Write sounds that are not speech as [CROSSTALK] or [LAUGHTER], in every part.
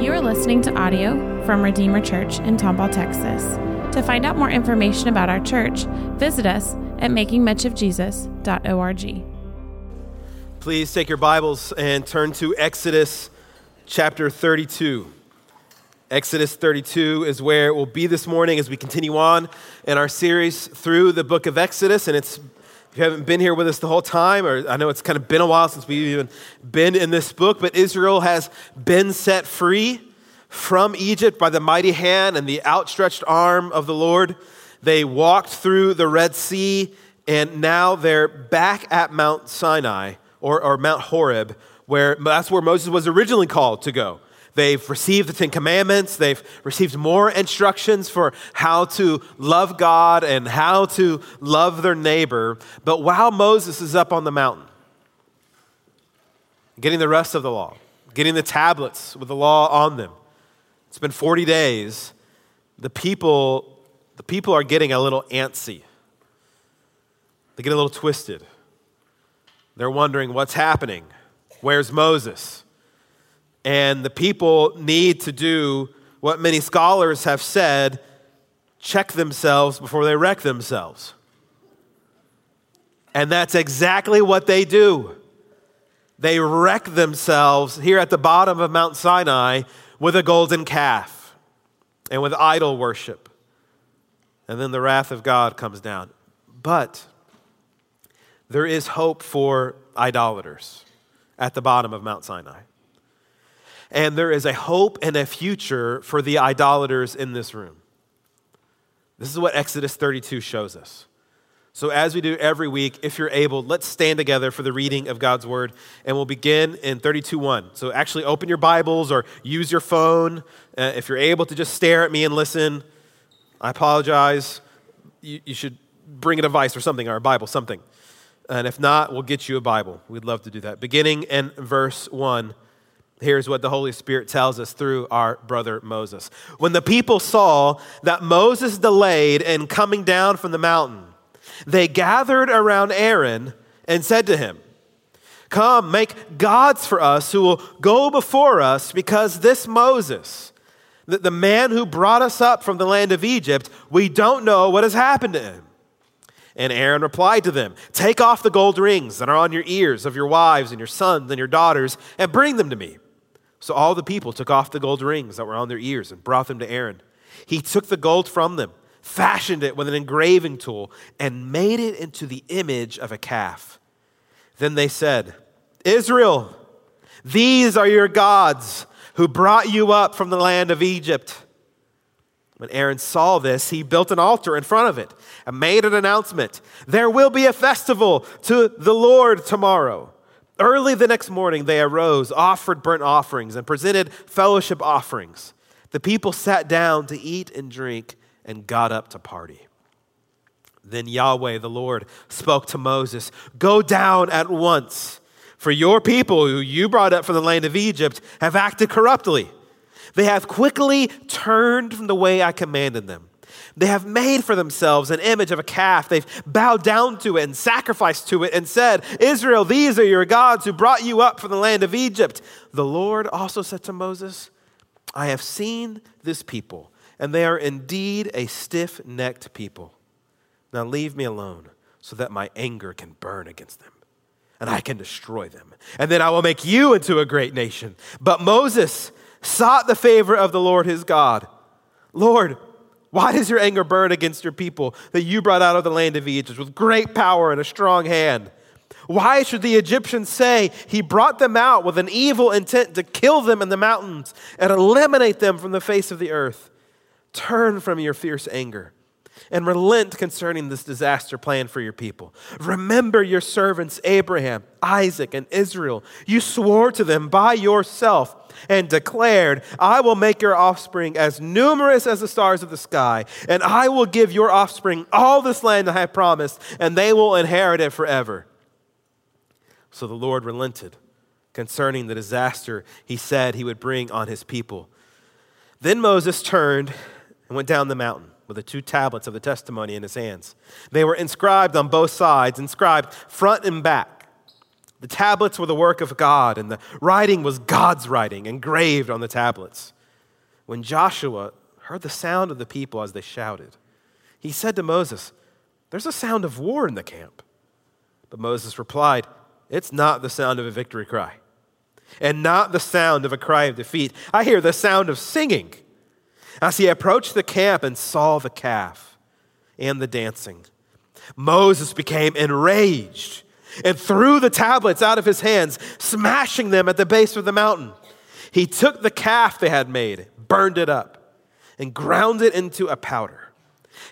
You are listening to audio from Redeemer Church in Tomball, Texas. To find out more information about our church, visit us at makingmuchofjesus.org. Please take your Bibles and turn to Exodus chapter 32. Exodus 32 is where it will be this morning as we continue on in our series through the book of Exodus. And it's, if you haven't been here with us the whole time, or I know it's kind of been a while since we've even been in this book, but Israel has been set free from Egypt by the mighty hand and the outstretched arm of the Lord. They walked through the Red Sea, and now they're back at Mount Sinai or, or Mount Horeb, where that's where Moses was originally called to go. They've received the Ten Commandments. They've received more instructions for how to love God and how to love their neighbor. But while Moses is up on the mountain, getting the rest of the law, getting the tablets with the law on them, it's been 40 days. The people, the people are getting a little antsy. They get a little twisted. They're wondering what's happening. Where's Moses? And the people need to do what many scholars have said check themselves before they wreck themselves. And that's exactly what they do. They wreck themselves here at the bottom of Mount Sinai with a golden calf and with idol worship. And then the wrath of God comes down. But there is hope for idolaters at the bottom of Mount Sinai. And there is a hope and a future for the idolaters in this room. This is what Exodus 32 shows us. So, as we do every week, if you're able, let's stand together for the reading of God's word. And we'll begin in 32 1. So, actually, open your Bibles or use your phone. Uh, if you're able to just stare at me and listen, I apologize. You, you should bring a device or something, or a Bible, something. And if not, we'll get you a Bible. We'd love to do that. Beginning in verse 1. Here's what the Holy Spirit tells us through our brother Moses. When the people saw that Moses delayed in coming down from the mountain, they gathered around Aaron and said to him, Come, make gods for us who will go before us, because this Moses, the man who brought us up from the land of Egypt, we don't know what has happened to him. And Aaron replied to them, Take off the gold rings that are on your ears of your wives and your sons and your daughters, and bring them to me. So all the people took off the gold rings that were on their ears and brought them to Aaron. He took the gold from them, fashioned it with an engraving tool, and made it into the image of a calf. Then they said, Israel, these are your gods who brought you up from the land of Egypt. When Aaron saw this, he built an altar in front of it and made an announcement There will be a festival to the Lord tomorrow. Early the next morning, they arose, offered burnt offerings, and presented fellowship offerings. The people sat down to eat and drink and got up to party. Then Yahweh, the Lord, spoke to Moses Go down at once, for your people who you brought up from the land of Egypt have acted corruptly. They have quickly turned from the way I commanded them. They have made for themselves an image of a calf. They've bowed down to it and sacrificed to it and said, Israel, these are your gods who brought you up from the land of Egypt. The Lord also said to Moses, I have seen this people, and they are indeed a stiff necked people. Now leave me alone so that my anger can burn against them and I can destroy them. And then I will make you into a great nation. But Moses sought the favor of the Lord his God. Lord, why does your anger burn against your people that you brought out of the land of Egypt with great power and a strong hand? Why should the Egyptians say he brought them out with an evil intent to kill them in the mountains and eliminate them from the face of the earth? Turn from your fierce anger and relent concerning this disaster plan for your people. Remember your servants Abraham, Isaac, and Israel. You swore to them by yourself and declared, I will make your offspring as numerous as the stars of the sky, and I will give your offspring all this land that I have promised, and they will inherit it forever. So the Lord relented concerning the disaster he said he would bring on his people. Then Moses turned and went down the mountain with the two tablets of the testimony in his hands. They were inscribed on both sides, inscribed front and back The tablets were the work of God, and the writing was God's writing engraved on the tablets. When Joshua heard the sound of the people as they shouted, he said to Moses, There's a sound of war in the camp. But Moses replied, It's not the sound of a victory cry, and not the sound of a cry of defeat. I hear the sound of singing. As he approached the camp and saw the calf and the dancing, Moses became enraged and threw the tablets out of his hands, smashing them at the base of the mountain. He took the calf they had made, burned it up, and ground it into a powder.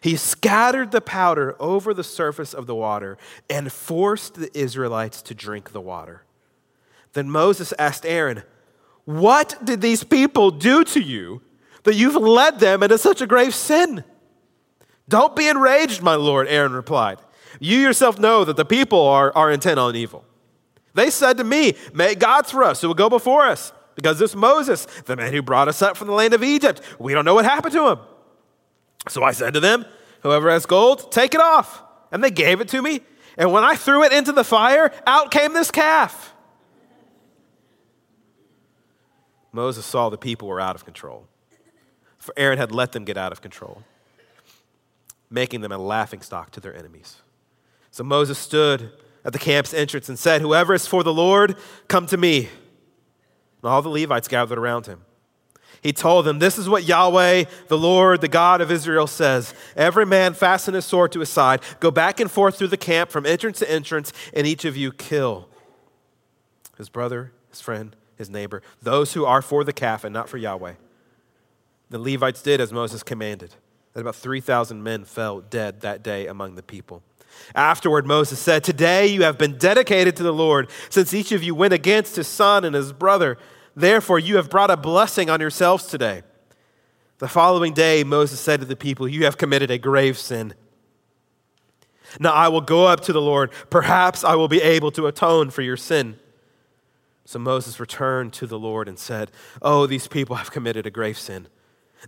He scattered the powder over the surface of the water and forced the Israelites to drink the water. Then Moses asked Aaron, What did these people do to you that you've led them into such a grave sin? Don't be enraged, my Lord, Aaron replied. You yourself know that the people are, are intent on evil. They said to me, Make gods for us who will go before us, because this Moses, the man who brought us up from the land of Egypt, we don't know what happened to him. So I said to them, Whoever has gold, take it off. And they gave it to me. And when I threw it into the fire, out came this calf. Moses saw the people were out of control, for Aaron had let them get out of control, making them a laughingstock to their enemies. So Moses stood at the camp's entrance and said, Whoever is for the Lord, come to me. And all the Levites gathered around him. He told them, This is what Yahweh, the Lord, the God of Israel says Every man fasten his sword to his side, go back and forth through the camp from entrance to entrance, and each of you kill his brother, his friend, his neighbor, those who are for the calf and not for Yahweh. The Levites did as Moses commanded, and about 3,000 men fell dead that day among the people. Afterward, Moses said, Today you have been dedicated to the Lord, since each of you went against his son and his brother. Therefore, you have brought a blessing on yourselves today. The following day, Moses said to the people, You have committed a grave sin. Now I will go up to the Lord. Perhaps I will be able to atone for your sin. So Moses returned to the Lord and said, Oh, these people have committed a grave sin.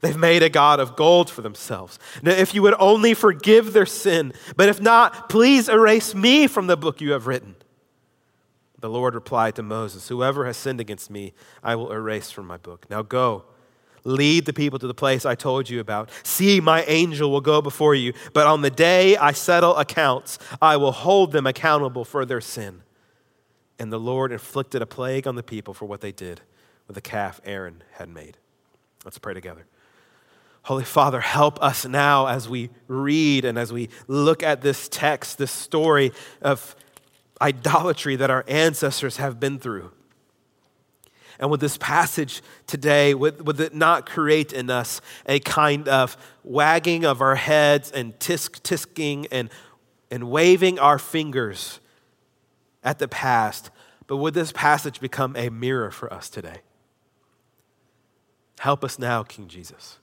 They've made a God of gold for themselves. Now, if you would only forgive their sin, but if not, please erase me from the book you have written. The Lord replied to Moses, Whoever has sinned against me, I will erase from my book. Now go, lead the people to the place I told you about. See, my angel will go before you, but on the day I settle accounts, I will hold them accountable for their sin. And the Lord inflicted a plague on the people for what they did with the calf Aaron had made. Let's pray together. Holy Father, help us now as we read and as we look at this text, this story of idolatry that our ancestors have been through. And with this passage today, would, would it not create in us a kind of wagging of our heads and tisk tisking and, and waving our fingers at the past? But would this passage become a mirror for us today? Help us now, King Jesus.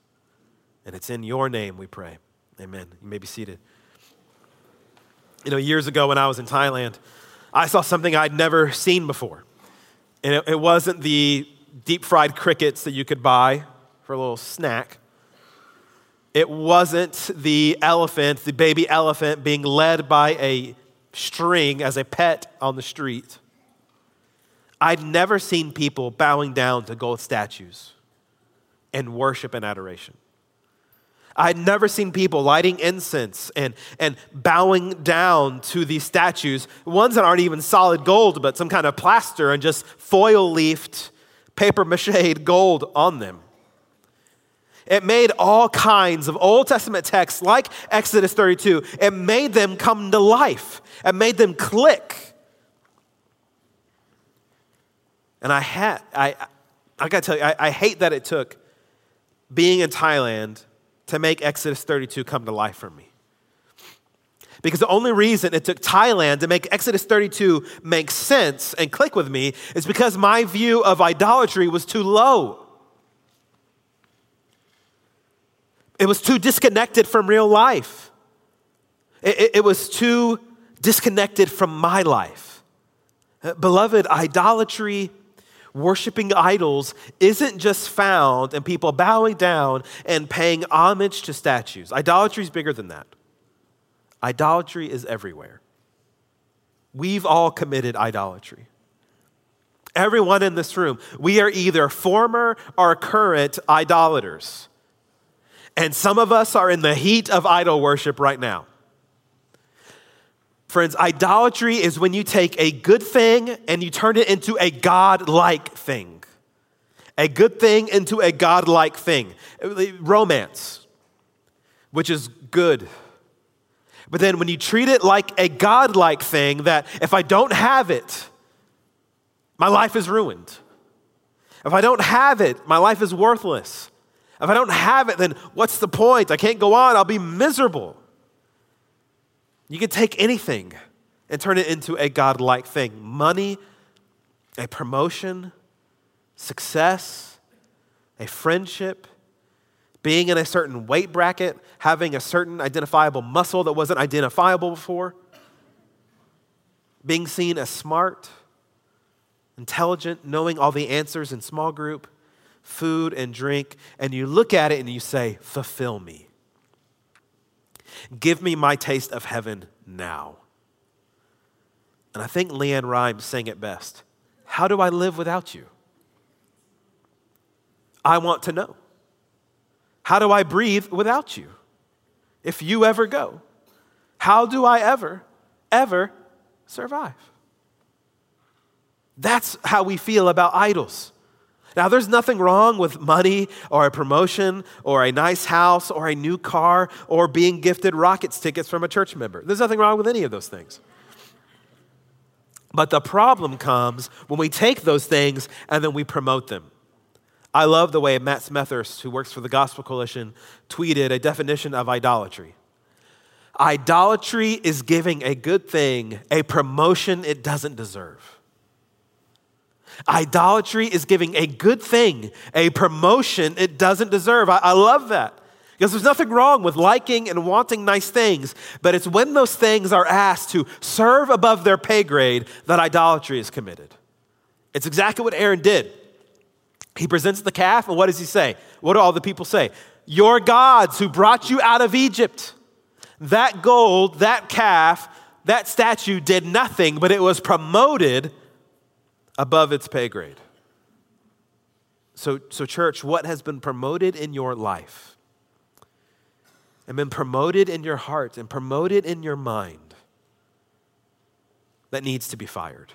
And it's in your name we pray. Amen. You may be seated. You know, years ago when I was in Thailand, I saw something I'd never seen before. And it, it wasn't the deep fried crickets that you could buy for a little snack. It wasn't the elephant, the baby elephant, being led by a string as a pet on the street. I'd never seen people bowing down to gold statues and worship and adoration. I'd never seen people lighting incense and, and bowing down to these statues, ones that aren't even solid gold, but some kind of plaster and just foil leafed, paper mache gold on them. It made all kinds of Old Testament texts like Exodus 32, it made them come to life. It made them click. And I had, I, I gotta tell you, I, I hate that it took being in Thailand to make Exodus 32 come to life for me. Because the only reason it took Thailand to make Exodus 32 make sense and click with me is because my view of idolatry was too low. It was too disconnected from real life. It, it, it was too disconnected from my life. Uh, beloved, idolatry worshiping idols isn't just found in people bowing down and paying homage to statues. Idolatry is bigger than that. Idolatry is everywhere. We've all committed idolatry. Everyone in this room, we are either former or current idolaters. And some of us are in the heat of idol worship right now. Friends, idolatry is when you take a good thing and you turn it into a God like thing. A good thing into a God like thing. Romance, which is good. But then when you treat it like a God like thing, that if I don't have it, my life is ruined. If I don't have it, my life is worthless. If I don't have it, then what's the point? I can't go on. I'll be miserable. You can take anything and turn it into a God-like thing money, a promotion, success, a friendship, being in a certain weight bracket, having a certain identifiable muscle that wasn't identifiable before, being seen as smart, intelligent, knowing all the answers in small group, food and drink, and you look at it and you say, Fulfill me. Give me my taste of heaven now. And I think LeAnn Rimes sang it best. How do I live without you? I want to know. How do I breathe without you? If you ever go, how do I ever, ever survive? That's how we feel about idols. Now, there's nothing wrong with money or a promotion or a nice house or a new car or being gifted rockets tickets from a church member. There's nothing wrong with any of those things. But the problem comes when we take those things and then we promote them. I love the way Matt Smethurst, who works for the Gospel Coalition, tweeted a definition of idolatry. Idolatry is giving a good thing a promotion it doesn't deserve. Idolatry is giving a good thing a promotion it doesn't deserve. I, I love that. Because there's nothing wrong with liking and wanting nice things, but it's when those things are asked to serve above their pay grade that idolatry is committed. It's exactly what Aaron did. He presents the calf, and what does he say? What do all the people say? Your gods who brought you out of Egypt. That gold, that calf, that statue did nothing, but it was promoted above its pay grade. So, so, church, what has been promoted in your life and been promoted in your heart and promoted in your mind that needs to be fired?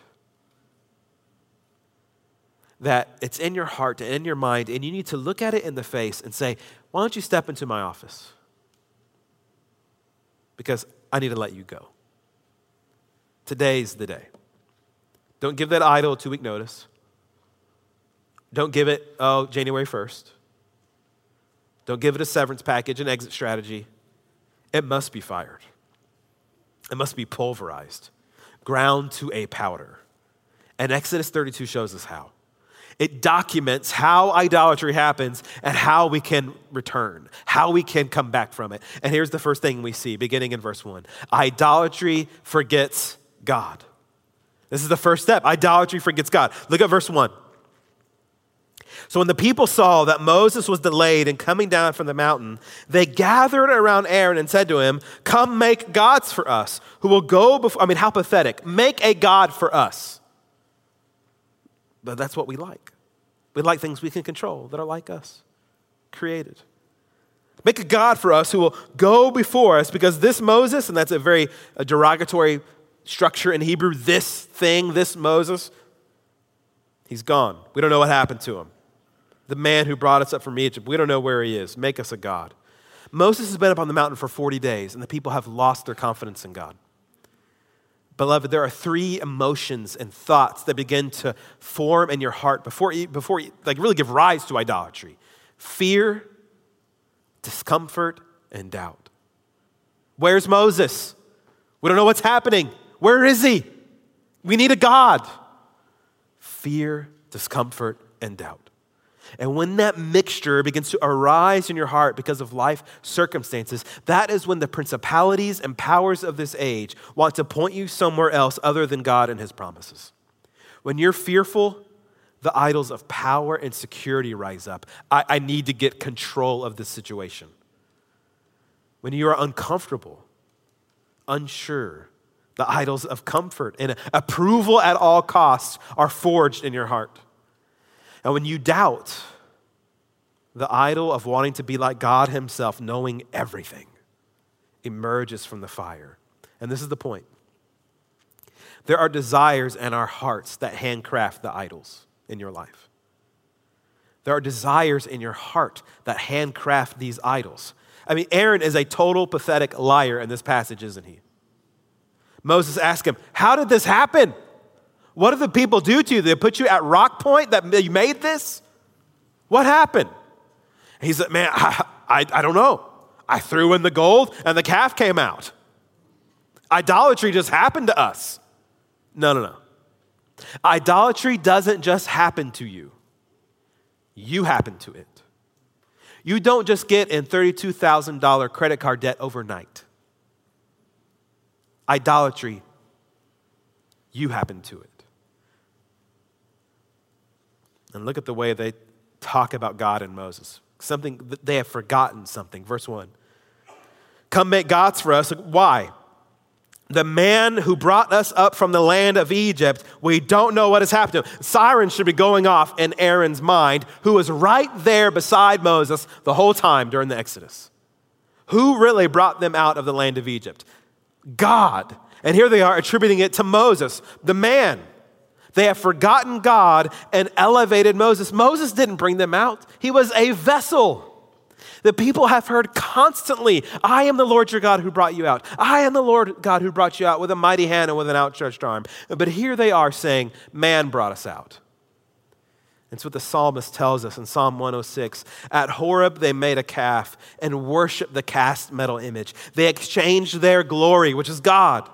That it's in your heart and in your mind, and you need to look at it in the face and say, Why don't you step into my office? Because I need to let you go. Today's the day. Don't give that idol a two week notice. Don't give it, oh, January 1st. Don't give it a severance package, an exit strategy. It must be fired. It must be pulverized, ground to a powder. And Exodus 32 shows us how. It documents how idolatry happens and how we can return, how we can come back from it. And here's the first thing we see, beginning in verse 1 idolatry forgets God. This is the first step. Idolatry forgets God. Look at verse 1. So when the people saw that Moses was delayed in coming down from the mountain, they gathered around Aaron and said to him, Come make gods for us who will go before. I mean, how pathetic. Make a God for us. But that's what we like. We like things we can control that are like us, created. Make a God for us who will go before us because this Moses, and that's a very a derogatory structure in Hebrew, this thing, this Moses, he's gone. We don't know what happened to him. The man who brought us up from Egypt, we don't know where he is. Make us a God. Moses has been up on the mountain for 40 days, and the people have lost their confidence in God. Beloved, there are three emotions and thoughts that begin to form in your heart before, before like really give rise to idolatry fear, discomfort, and doubt. Where's Moses? We don't know what's happening. Where is he? We need a God. Fear, discomfort, and doubt. And when that mixture begins to arise in your heart because of life circumstances, that is when the principalities and powers of this age want to point you somewhere else other than God and his promises. When you're fearful, the idols of power and security rise up. I, I need to get control of this situation. When you are uncomfortable, unsure, The idols of comfort and approval at all costs are forged in your heart. And when you doubt, the idol of wanting to be like God Himself, knowing everything, emerges from the fire. And this is the point there are desires in our hearts that handcraft the idols in your life. There are desires in your heart that handcraft these idols. I mean, Aaron is a total pathetic liar in this passage, isn't he? Moses asked him, How did this happen? What did the people do to you? They put you at rock point that you made this? What happened? He said, Man, I, [LAUGHS] I, I don't know. I threw in the gold and the calf came out. Idolatry just happened to us. No, no, no. Idolatry doesn't just happen to you, you happen to it. You don't just get in $32,000 credit card debt overnight. Idolatry, you happen to it. And look at the way they talk about God and Moses. Something they have forgotten something. Verse 1. Come make gods for us. Why? The man who brought us up from the land of Egypt, we don't know what has happened to him. Sirens should be going off in Aaron's mind, who was right there beside Moses the whole time during the Exodus. Who really brought them out of the land of Egypt? God. And here they are attributing it to Moses, the man. They have forgotten God and elevated Moses. Moses didn't bring them out, he was a vessel. The people have heard constantly, I am the Lord your God who brought you out. I am the Lord God who brought you out with a mighty hand and with an outstretched arm. But here they are saying, Man brought us out. It's what the psalmist tells us in Psalm 106. At Horeb, they made a calf and worshiped the cast metal image. They exchanged their glory, which is God,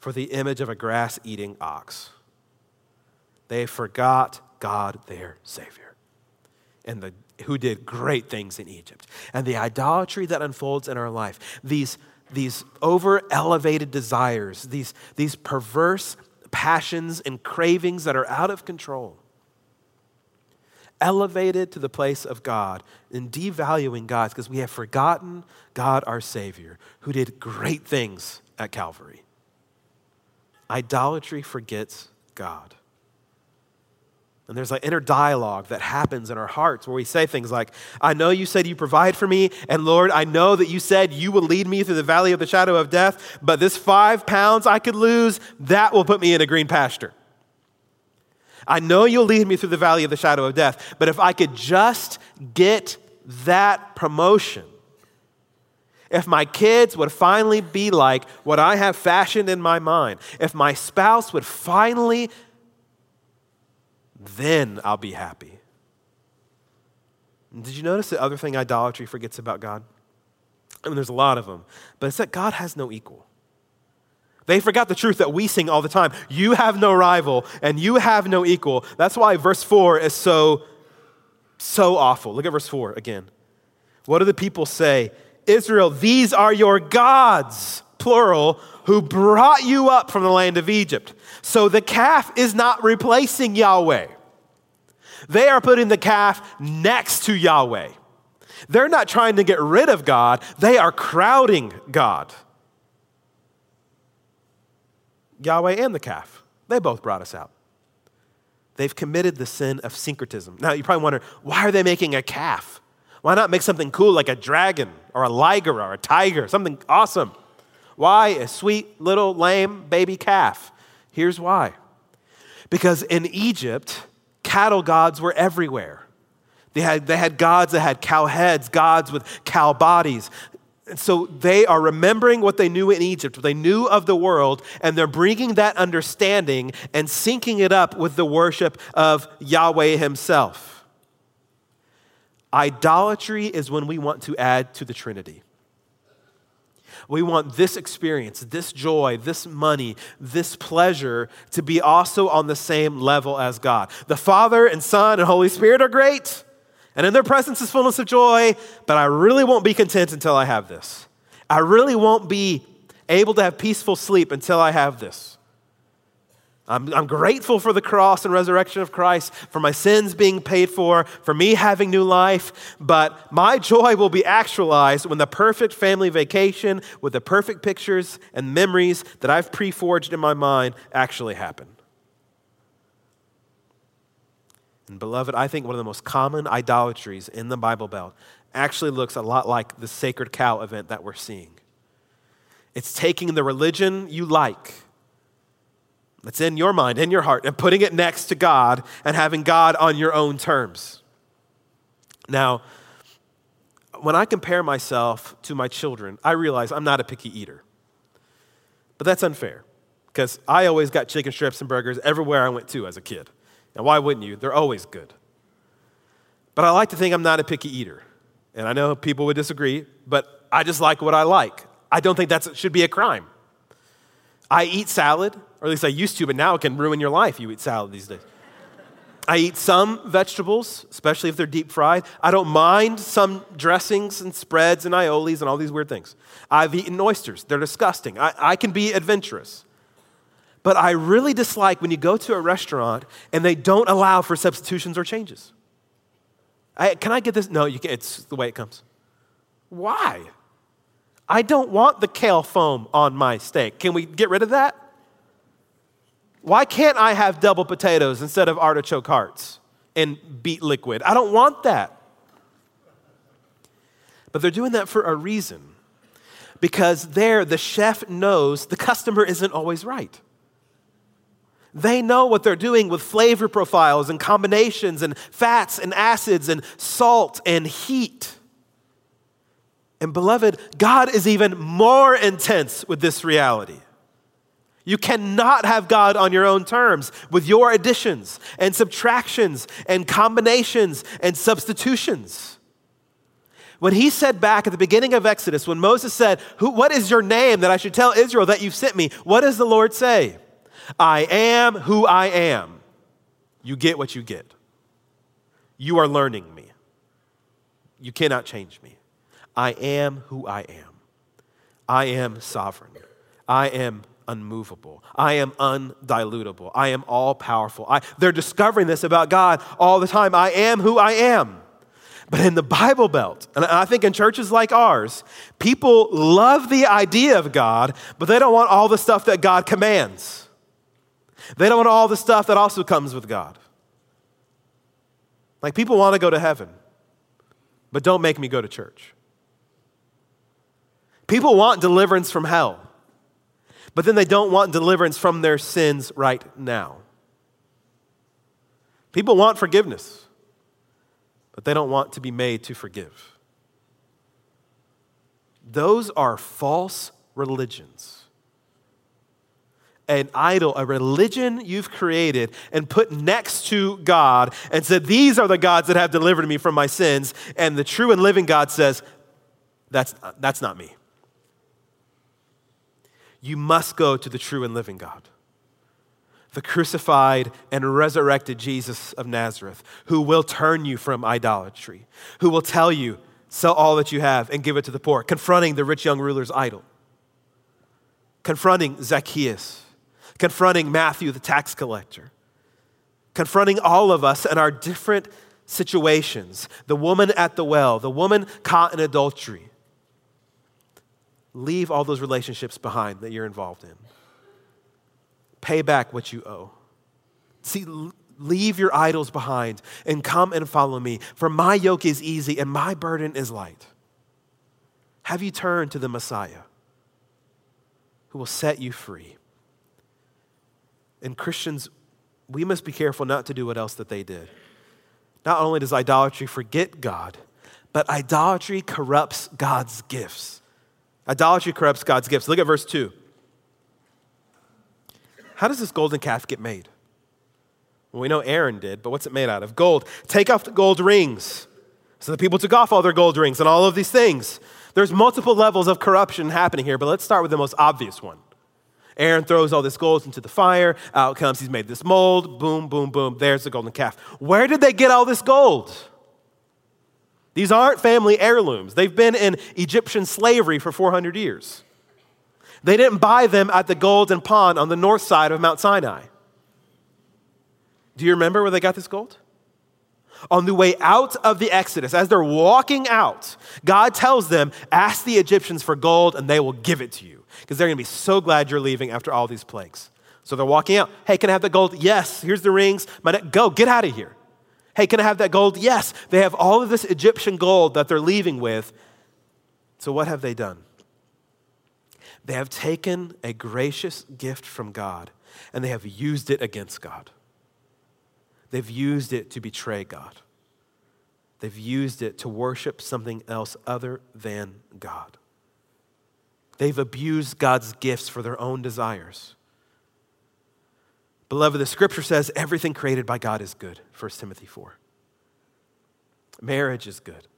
for the image of a grass eating ox. They forgot God, their Savior, and the, who did great things in Egypt. And the idolatry that unfolds in our life, these, these over elevated desires, these, these perverse passions and cravings that are out of control, elevated to the place of God and devaluing God because we have forgotten God, our Savior, who did great things at Calvary. Idolatry forgets God. And there's an inner dialogue that happens in our hearts where we say things like, I know you said you provide for me, and Lord, I know that you said you will lead me through the valley of the shadow of death, but this five pounds I could lose, that will put me in a green pasture. I know you'll lead me through the valley of the shadow of death, but if I could just get that promotion, if my kids would finally be like what I have fashioned in my mind, if my spouse would finally then I'll be happy. Did you notice the other thing idolatry forgets about God? I mean, there's a lot of them, but it's that God has no equal. They forgot the truth that we sing all the time. You have no rival and you have no equal. That's why verse 4 is so, so awful. Look at verse 4 again. What do the people say? Israel, these are your gods, plural, who brought you up from the land of Egypt. So the calf is not replacing Yahweh. They are putting the calf next to Yahweh. They're not trying to get rid of God, they are crowding God. Yahweh and the calf, they both brought us out. They've committed the sin of syncretism. Now, you probably wonder why are they making a calf? Why not make something cool like a dragon or a liger or a tiger, something awesome? Why a sweet little lame baby calf? Here's why. Because in Egypt, cattle gods were everywhere. They had, they had gods that had cow heads, gods with cow bodies. So they are remembering what they knew in Egypt, what they knew of the world, and they're bringing that understanding and syncing it up with the worship of Yahweh Himself. Idolatry is when we want to add to the Trinity. We want this experience, this joy, this money, this pleasure to be also on the same level as God. The Father and Son and Holy Spirit are great, and in their presence is fullness of joy, but I really won't be content until I have this. I really won't be able to have peaceful sleep until I have this. I'm, I'm, grateful for the cross and resurrection of Christ, for my sins being paid for, for me having new life, but my joy will be actualized when the perfect family vacation with the perfect pictures and memories that I've pre forged in my mind actually happen. And, beloved, I think one of the most common idolatries in the Bible Belt actually looks a lot like the sacred cow event that we're seeing. It's taking the religion you like that's in your mind, in your heart, and putting it next to God and having God on your own terms. Now, when I compare myself to my children, I realize I'm not a picky eater. But that's unfair because I always got chicken strips and burgers everywhere I went to as a kid. And why wouldn't you? They're always good. But I like to think I'm not a picky eater. And I know people would disagree, but I just like what I like. I don't think that should be a crime. I eat salad, or at least I used to, but now it can ruin your life. You eat salad these days. I eat some vegetables, especially if they're deep fried. I don't mind some dressings and spreads and aiolis and all these weird things. I've eaten oysters, they're disgusting. I, I can be adventurous. But I really dislike when you go to a restaurant and they don't allow for substitutions or changes. I, can I get this? No, you can't. It's the way it comes. Why? I don't want the kale foam on my steak. Can we get rid of that? Why can't I have double potatoes instead of artichoke hearts and beet liquid? I don't want that. But they're doing that for a reason. Because there, the chef knows the customer isn't always right. They know what they're doing with flavor profiles and combinations and fats and acids and salt and heat. And beloved, God is even more intense with this reality. You cannot have God on your own terms with your additions and subtractions and combinations and substitutions. When he said back at the beginning of Exodus, when Moses said, What is your name that I should tell Israel that you've sent me? What does the Lord say? I am who I am. You get what you get. You are learning me. You cannot change me. I am who I am. I am sovereign. I am unmovable. I am undilutable. I am all powerful. They're discovering this about God all the time. I am who I am. But in the Bible Belt, and I think in churches like ours, people love the idea of God, but they don't want all the stuff that God commands. They don't want all the stuff that also comes with God. Like people want to go to heaven, but don't make me go to church. People want deliverance from hell, but then they don't want deliverance from their sins right now. People want forgiveness, but they don't want to be made to forgive. Those are false religions. An idol, a religion you've created and put next to God and said, These are the gods that have delivered me from my sins. And the true and living God says, That's, that's not me you must go to the true and living God, the crucified and resurrected Jesus of Nazareth, who will turn you from idolatry, who will tell you, sell all that you have and give it to the poor, confronting the rich young ruler's idol, confronting Zacchaeus, confronting Matthew the tax collector, confronting all of us and our different situations the woman at the well, the woman caught in adultery Leave all those relationships behind that you're involved in. Pay back what you owe. See, leave your idols behind and come and follow me, for my yoke is easy and my burden is light. Have you turned to the Messiah who will set you free? And Christians, we must be careful not to do what else that they did. Not only does idolatry forget God, but idolatry corrupts God's gifts. Idolatry corrupts God's gifts. Look at verse 2. How does this golden calf get made? Well, we know Aaron did, but what's it made out of? Gold. Take off the gold rings. So the people took off all their gold rings and all of these things. There's multiple levels of corruption happening here, but let's start with the most obvious one. Aaron throws all this gold into the fire. Out comes, he's made this mold. Boom, boom, boom. There's the golden calf. Where did they get all this gold? These aren't family heirlooms. They've been in Egyptian slavery for 400 years. They didn't buy them at the Golden Pond on the north side of Mount Sinai. Do you remember where they got this gold? On the way out of the Exodus, as they're walking out, God tells them, Ask the Egyptians for gold and they will give it to you because they're going to be so glad you're leaving after all these plagues. So they're walking out. Hey, can I have the gold? Yes. Here's the rings. My ne- go, get out of here. Hey, can I have that gold? Yes. They have all of this Egyptian gold that they're leaving with. So what have they done? They have taken a gracious gift from God and they have used it against God. They've used it to betray God. They've used it to worship something else other than God. They've abused God's gifts for their own desires. Beloved, the scripture says everything created by God is good, 1 Timothy 4. Marriage is good.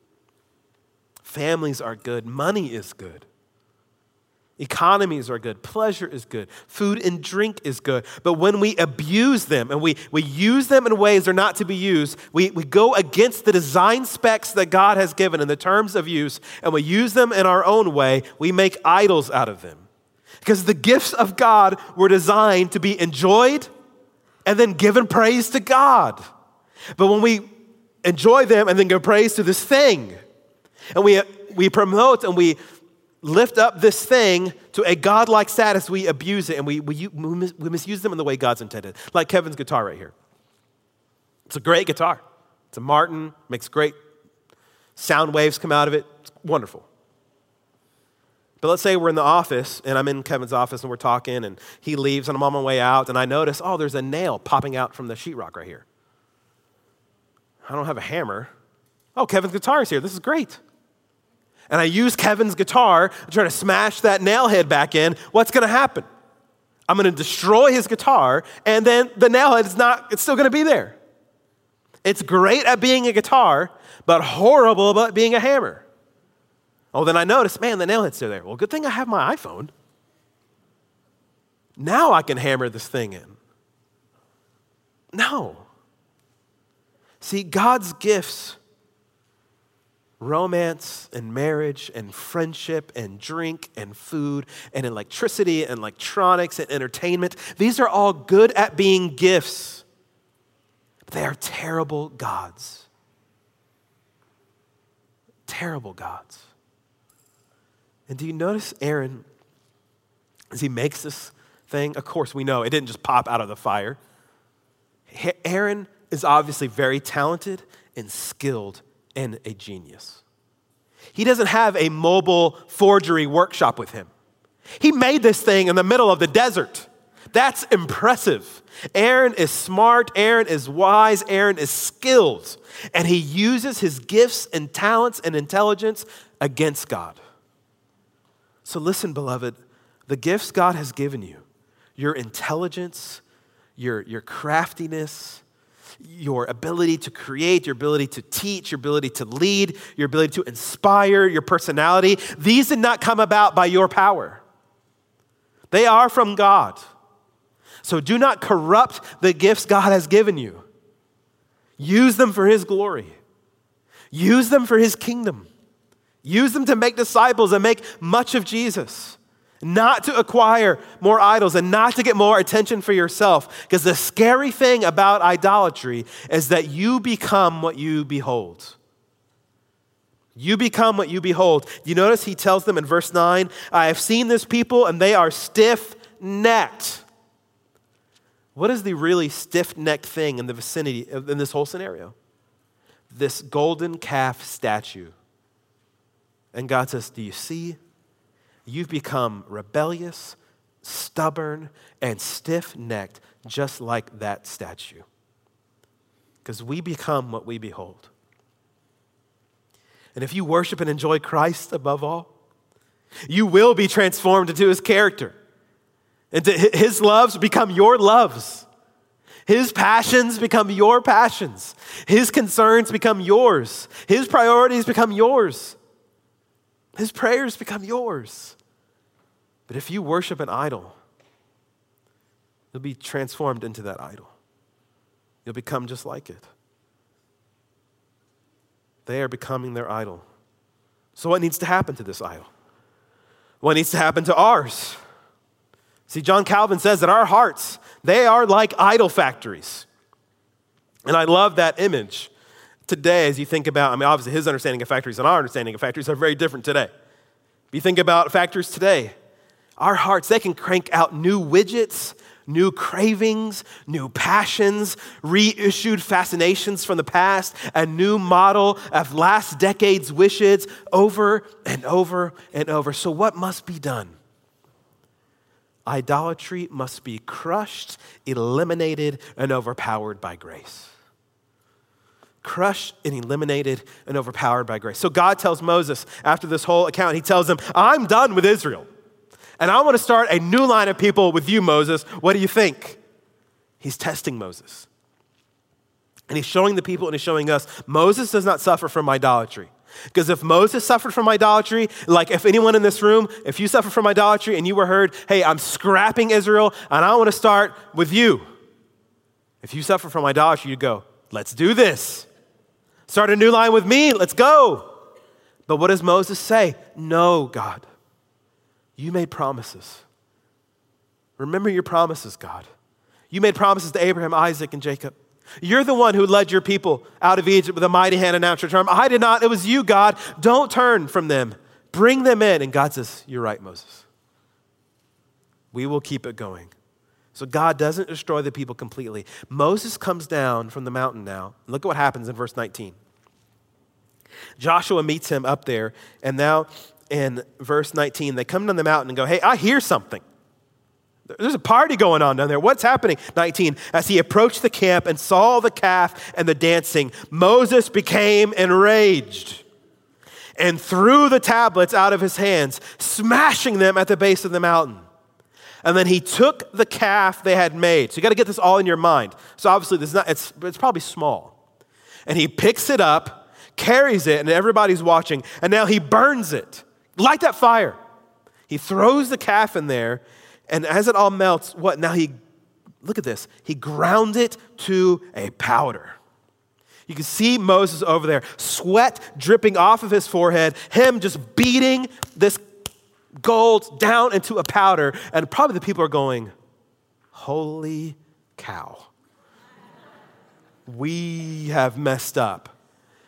Families are good. Money is good. Economies are good. Pleasure is good. Food and drink is good. But when we abuse them and we, we use them in ways they're not to be used, we, we go against the design specs that God has given in the terms of use and we use them in our own way, we make idols out of them. Because the gifts of God were designed to be enjoyed and then given praise to God. But when we enjoy them and then give praise to this thing, and we, we promote and we lift up this thing to a godlike status, we abuse it and we, we, we misuse them in the way God's intended. Like Kevin's guitar right here. It's a great guitar. It's a Martin, makes great sound waves come out of it. It's wonderful. But let's say we're in the office and I'm in Kevin's office and we're talking and he leaves and I'm on my way out and I notice, oh, there's a nail popping out from the sheetrock right here. I don't have a hammer. Oh, Kevin's guitar is here. This is great and I use Kevin's guitar to try to smash that nail head back in, what's going to happen? I'm going to destroy his guitar, and then the nail head is not, it's still going to be there. It's great at being a guitar, but horrible about being a hammer. Oh, then I notice, man, the nail head's still there. Well, good thing I have my iPhone. Now I can hammer this thing in. No. See, God's gifts romance and marriage and friendship and drink and food and electricity and electronics and entertainment. These are all good at being gifts, but they are terrible gods. Terrible gods. And do you notice Aaron as he makes this thing? Of course, we know it didn't just pop out of the fire. Aaron is obviously very talented and skilled and a genius. He doesn't have a mobile forgery workshop with him. He made this thing in the middle of the desert. That's impressive. Aaron is smart, Aaron is wise, Aaron is skilled, and he uses his gifts and talents and intelligence against God. So, listen, beloved, the gifts God has given you, your intelligence, your, your craftiness, your ability to create, your ability to teach, your ability to lead, your ability to inspire, your personality, these did not come about by your power. They are from God. So do not corrupt the gifts God has given you. Use them for His glory, use them for His kingdom, use them to make disciples and make much of Jesus not to acquire more idols and not to get more attention for yourself. Because the scary thing about idolatry is that you become what you behold. You become what you behold. You notice he tells them in verse 9, I have seen this people and they are stiff necked. What is the really stiff necked thing in the vicinity, in this whole scenario? This golden calf statue. And God says, Do you see you've become rebellious, stubborn, and stiff necked, just like that statue. Because we become what we behold. And if you worship and enjoy Christ above all, you will be transformed into his character. And his loves become your loves. His passions become your passions. His concerns become yours. His priorities become yours. His prayers become yours. But if you worship an idol, you'll be transformed into that idol. You'll become just like it. They are becoming their idol. So, what needs to happen to this idol? What needs to happen to ours? See, John Calvin says that our hearts, they are like idol factories. And I love that image today as you think about, I mean, obviously his understanding of factories and our understanding of factories are very different today. If you think about factories today, our hearts, they can crank out new widgets, new cravings, new passions, reissued fascinations from the past, a new model of last decade's wishes over and over and over. So, what must be done? Idolatry must be crushed, eliminated, and overpowered by grace crushed and eliminated and overpowered by grace. So God tells Moses after this whole account, he tells him, I'm done with Israel. And I want to start a new line of people with you, Moses. What do you think? He's testing Moses. And he's showing the people and he's showing us Moses does not suffer from idolatry. Because if Moses suffered from idolatry, like if anyone in this room, if you suffer from idolatry and you were heard, hey, I'm scrapping Israel and I want to start with you. If you suffer from idolatry, you go, let's do this. Start a new line with me. Let's go. But what does Moses say? No, God. You made promises. Remember your promises, God. You made promises to Abraham, Isaac, and Jacob. You're the one who led your people out of Egypt with a mighty hand and outstretched arm. I did not. It was you, God. Don't turn from them. Bring them in. And God says, You're right, Moses. We will keep it going. So God doesn't destroy the people completely. Moses comes down from the mountain now. Look at what happens in verse 19. Joshua meets him up there, and now in verse 19, they come down the mountain and go, Hey, I hear something. There's a party going on down there. What's happening? 19. As he approached the camp and saw the calf and the dancing, Moses became enraged and threw the tablets out of his hands, smashing them at the base of the mountain. And then he took the calf they had made. So you got to get this all in your mind. So obviously, this is not, it's, it's probably small. And he picks it up, carries it, and everybody's watching. And now he burns it. Light that fire. He throws the calf in there. And as it all melts, what? Now he, look at this. He ground it to a powder. You can see Moses over there, sweat dripping off of his forehead, him just beating this gold down into a powder, and probably the people are going, Holy cow. We have messed up.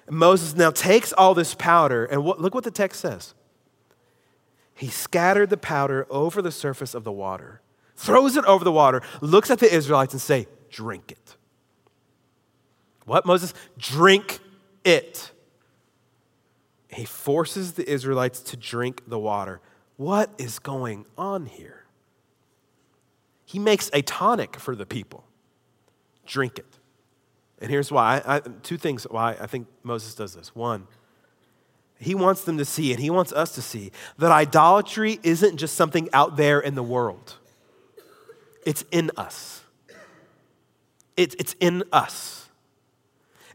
And Moses now takes all this powder, and what, look what the text says. He scattered the powder over the surface of the water, throws it over the water, looks at the Israelites and say, "Drink it." What Moses? Drink it. He forces the Israelites to drink the water. What is going on here? He makes a tonic for the people. Drink it. And here's why I, two things why I think Moses does this. One, he wants them to see, and he wants us to see, that idolatry isn't just something out there in the world, it's in us. It, it's in us.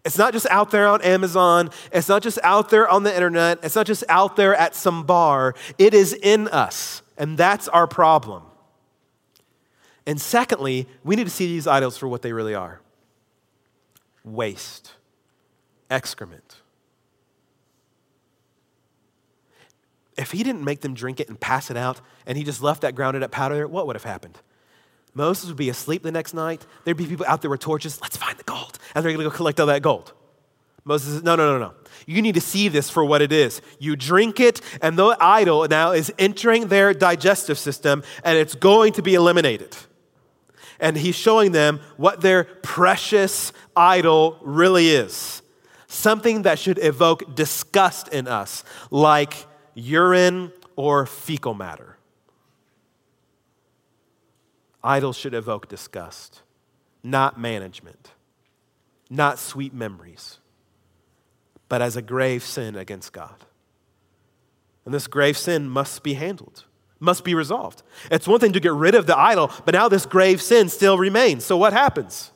It's not just out there on Amazon. It's not just out there on the internet. It's not just out there at some bar. It is in us. And that's our problem. And secondly, we need to see these idols for what they really are waste, excrement. If he didn't make them drink it and pass it out, and he just left that grounded up powder there, what would have happened? Moses would be asleep the next night. There'd be people out there with torches. Let's find the gold. And they're going to go collect all that gold. Moses says, No, no, no, no. You need to see this for what it is. You drink it, and the idol now is entering their digestive system, and it's going to be eliminated. And he's showing them what their precious idol really is something that should evoke disgust in us, like urine or fecal matter. Idols should evoke disgust, not management, not sweet memories, but as a grave sin against God. And this grave sin must be handled, must be resolved. It's one thing to get rid of the idol, but now this grave sin still remains. So what happens?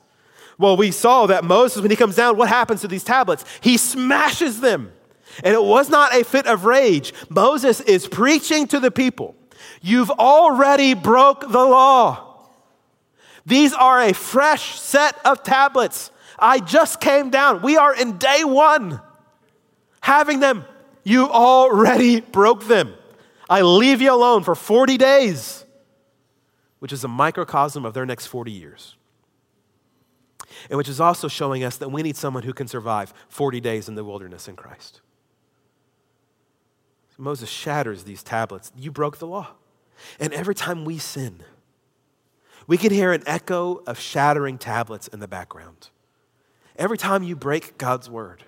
Well, we saw that Moses, when he comes down, what happens to these tablets? He smashes them. And it was not a fit of rage. Moses is preaching to the people. You've already broke the law. These are a fresh set of tablets. I just came down. We are in day one. Having them, you already broke them. I leave you alone for 40 days, which is a microcosm of their next 40 years. and which is also showing us that we need someone who can survive 40 days in the wilderness in Christ. So Moses shatters these tablets. You broke the law. And every time we sin, we can hear an echo of shattering tablets in the background. Every time you break God's word,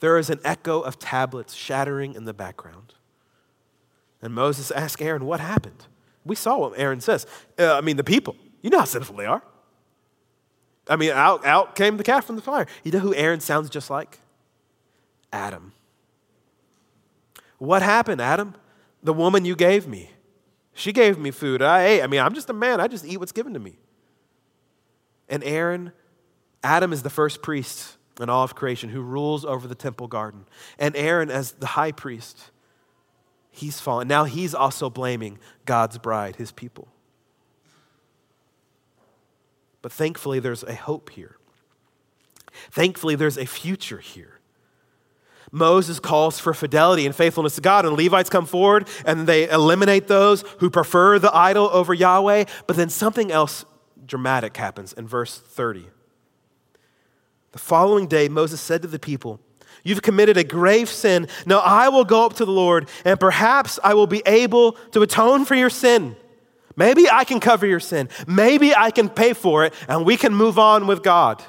there is an echo of tablets shattering in the background. And Moses asked Aaron, What happened? We saw what Aaron says. Uh, I mean, the people, you know how sinful they are. I mean, out, out came the calf from the fire. You know who Aaron sounds just like? Adam. What happened, Adam? The woman you gave me. She gave me food. I ate. I mean, I'm just a man. I just eat what's given to me. And Aaron, Adam is the first priest in all of creation who rules over the temple garden. And Aaron, as the high priest, he's fallen. Now he's also blaming God's bride, his people. But thankfully, there's a hope here. Thankfully, there's a future here. Moses calls for fidelity and faithfulness to God, and Levites come forward and they eliminate those who prefer the idol over Yahweh. But then something else dramatic happens in verse 30. The following day, Moses said to the people, You've committed a grave sin. Now I will go up to the Lord, and perhaps I will be able to atone for your sin. Maybe I can cover your sin. Maybe I can pay for it and we can move on with God.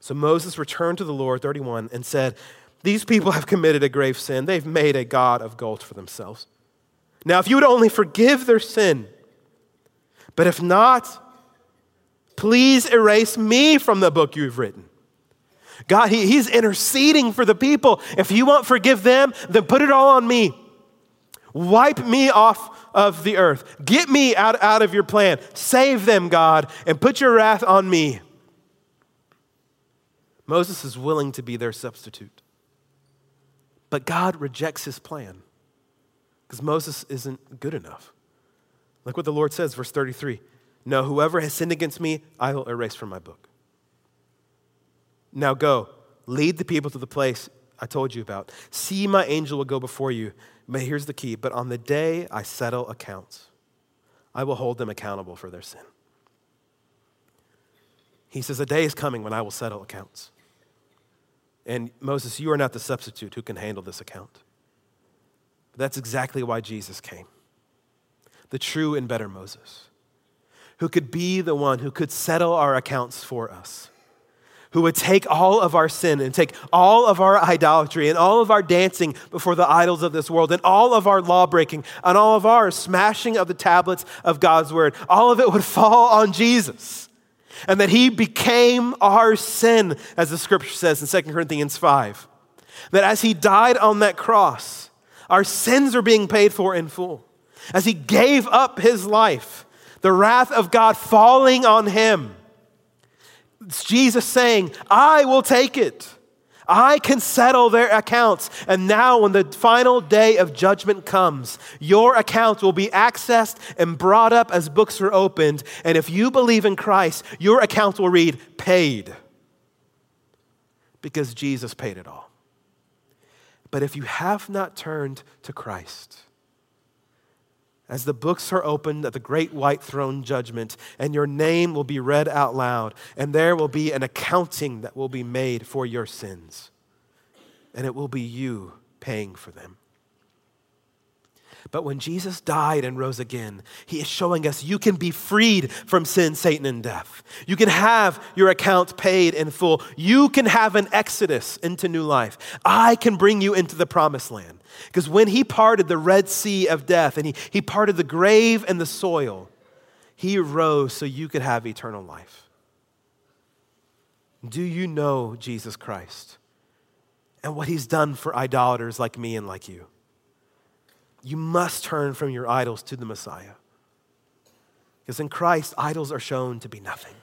So Moses returned to the Lord, 31, and said, These people have committed a grave sin. They've made a God of gold for themselves. Now, if you would only forgive their sin, but if not, please erase me from the book you've written. God, he, He's interceding for the people. If you won't forgive them, then put it all on me. Wipe me off of the earth. Get me out, out of your plan. Save them, God, and put your wrath on me. Moses is willing to be their substitute. But God rejects his plan because Moses isn't good enough. Look what the Lord says, verse 33 No, whoever has sinned against me, I will erase from my book. Now go, lead the people to the place I told you about. See, my angel will go before you but here's the key but on the day I settle accounts, I will hold them accountable for their sin. He says, A day is coming when I will settle accounts. And Moses, you are not the substitute who can handle this account. That's exactly why Jesus came the true and better Moses, who could be the one who could settle our accounts for us who would take all of our sin and take all of our idolatry and all of our dancing before the idols of this world and all of our law breaking and all of our smashing of the tablets of God's word, all of it would [LAUGHS] fall on Jesus. And that he became our sin, as the scripture says in 2 Corinthians 5. That as he died on that cross, our sins are being paid for in full. As he gave up his life, the wrath of God falling on him it's Jesus saying, I will take it. I can settle their accounts. And now, when the final day of judgment comes, your accounts will be accessed and brought up as books are opened. And if you believe in Christ, your accounts will read paid because Jesus paid it all. But if you have not turned to Christ, as the books are opened at the great white throne judgment, and your name will be read out loud, and there will be an accounting that will be made for your sins, and it will be you paying for them. But when Jesus died and rose again, he is showing us you can be freed from sin, Satan, and death. You can have your account paid in full. You can have an exodus into new life. I can bring you into the promised land. Because when he parted the Red Sea of death and he, he parted the grave and the soil, he rose so you could have eternal life. Do you know Jesus Christ and what he's done for idolaters like me and like you? You must turn from your idols to the Messiah. Because in Christ, idols are shown to be nothing.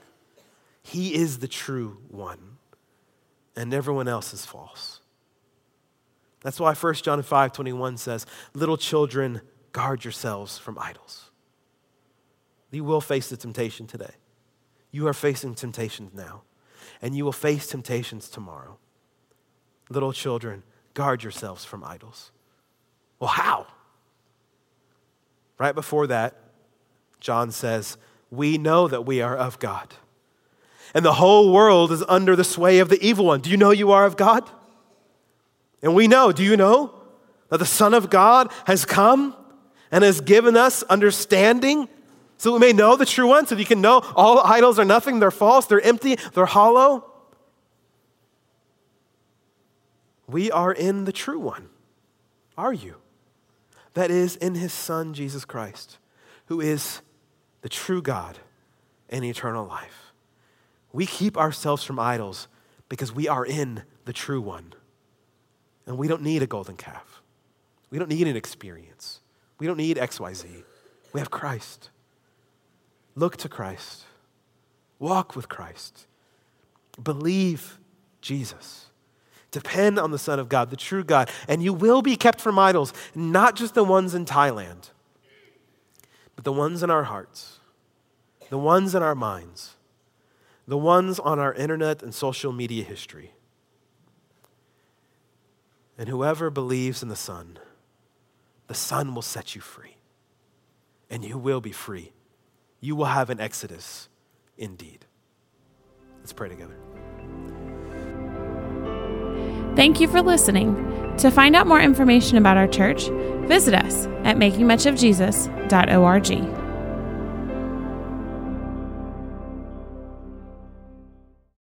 He is the true one, and everyone else is false. That's why 1 John 5 21 says, Little children, guard yourselves from idols. You will face the temptation today. You are facing temptations now, and you will face temptations tomorrow. Little children, guard yourselves from idols. Well, how? Right before that, John says, We know that we are of God, and the whole world is under the sway of the evil one. Do you know you are of God? And we know, do you know that the Son of God has come and has given us understanding so we may know the true one, so you can know all idols are nothing, they're false, they're empty, they're hollow? We are in the true one. Are you? That is in his Son, Jesus Christ, who is the true God and eternal life. We keep ourselves from idols because we are in the true one. And we don't need a golden calf. We don't need an experience. We don't need XYZ. We have Christ. Look to Christ. Walk with Christ. Believe Jesus. Depend on the Son of God, the true God, and you will be kept from idols, not just the ones in Thailand, but the ones in our hearts, the ones in our minds, the ones on our internet and social media history. And whoever believes in the Son, the Son will set you free, and you will be free. You will have an exodus indeed. Let's pray together. Thank you for listening. To find out more information about our church, visit us at makingmuchofjesus.org.